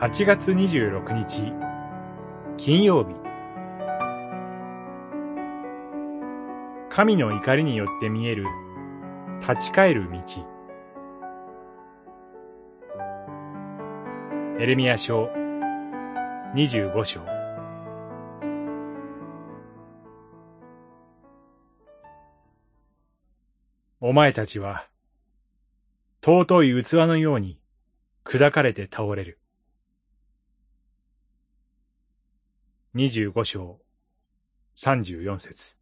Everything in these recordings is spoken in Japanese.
8月26日。金曜日。神の怒りによって見える。立ち返る道。エレミア書。25章。お前たちは尊い器のように砕かれて倒れる。25章34節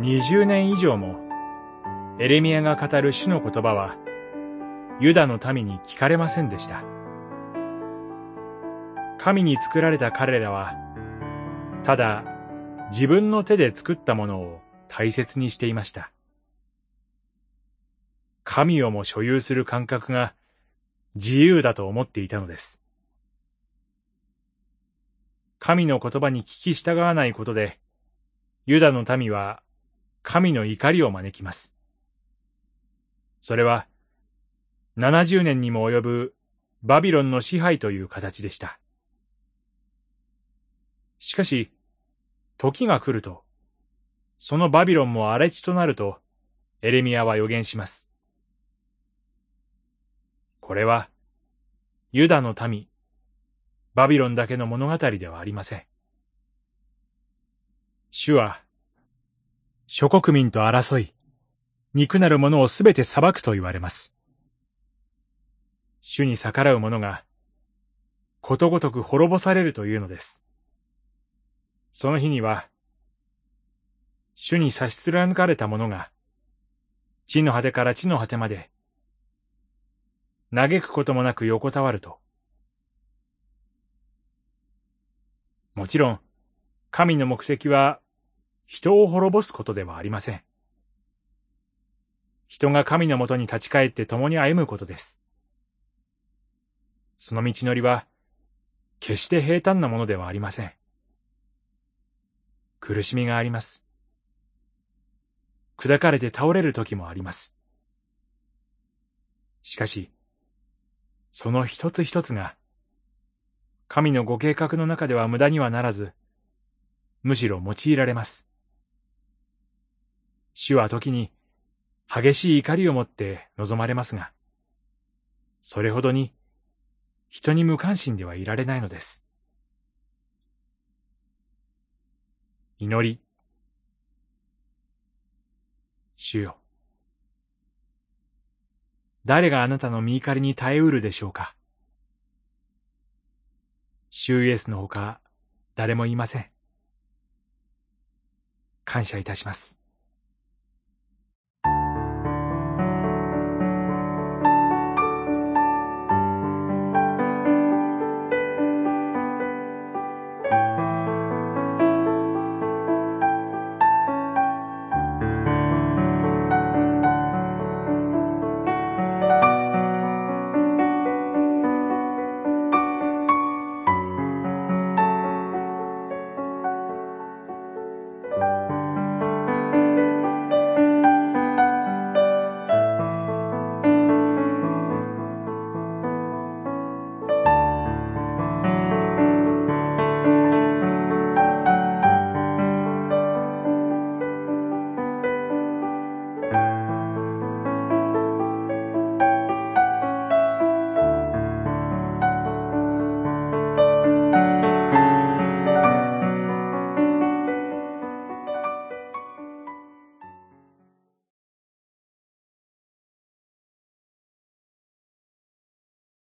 20年以上もエレミアが語る主の言葉はユダの民に聞かれませんでした。神に作られた彼らはただ自分の手で作ったものを大切にしていました。神をも所有する感覚が自由だと思っていたのです。神の言葉に聞き従わないことで、ユダの民は神の怒りを招きます。それは、70年にも及ぶバビロンの支配という形でした。しかし、時が来ると、そのバビロンも荒れ地となると、エレミアは予言します。これは、ユダの民、バビロンだけの物語ではありません。主は、諸国民と争い、肉なる者をすべて裁くと言われます。主に逆らう者が、ことごとく滅ぼされるというのです。その日には、主に差し貫かれた者が、地の果てから地の果てまで、嘆くこともなく横たわると。もちろん、神の目的は、人を滅ぼすことではありません。人が神のもとに立ち返って共に歩むことです。その道のりは、決して平坦なものではありません。苦しみがあります。砕かれて倒れる時もあります。しかし、その一つ一つが、神のご計画の中では無駄にはならず、むしろ用いられます。主は時に激しい怒りを持って望まれますが、それほどに人に無関心ではいられないのです。祈り。主よ。誰があなたの見怒りに耐えうるでしょうか？主イエスのほか誰もいません。感謝いたします。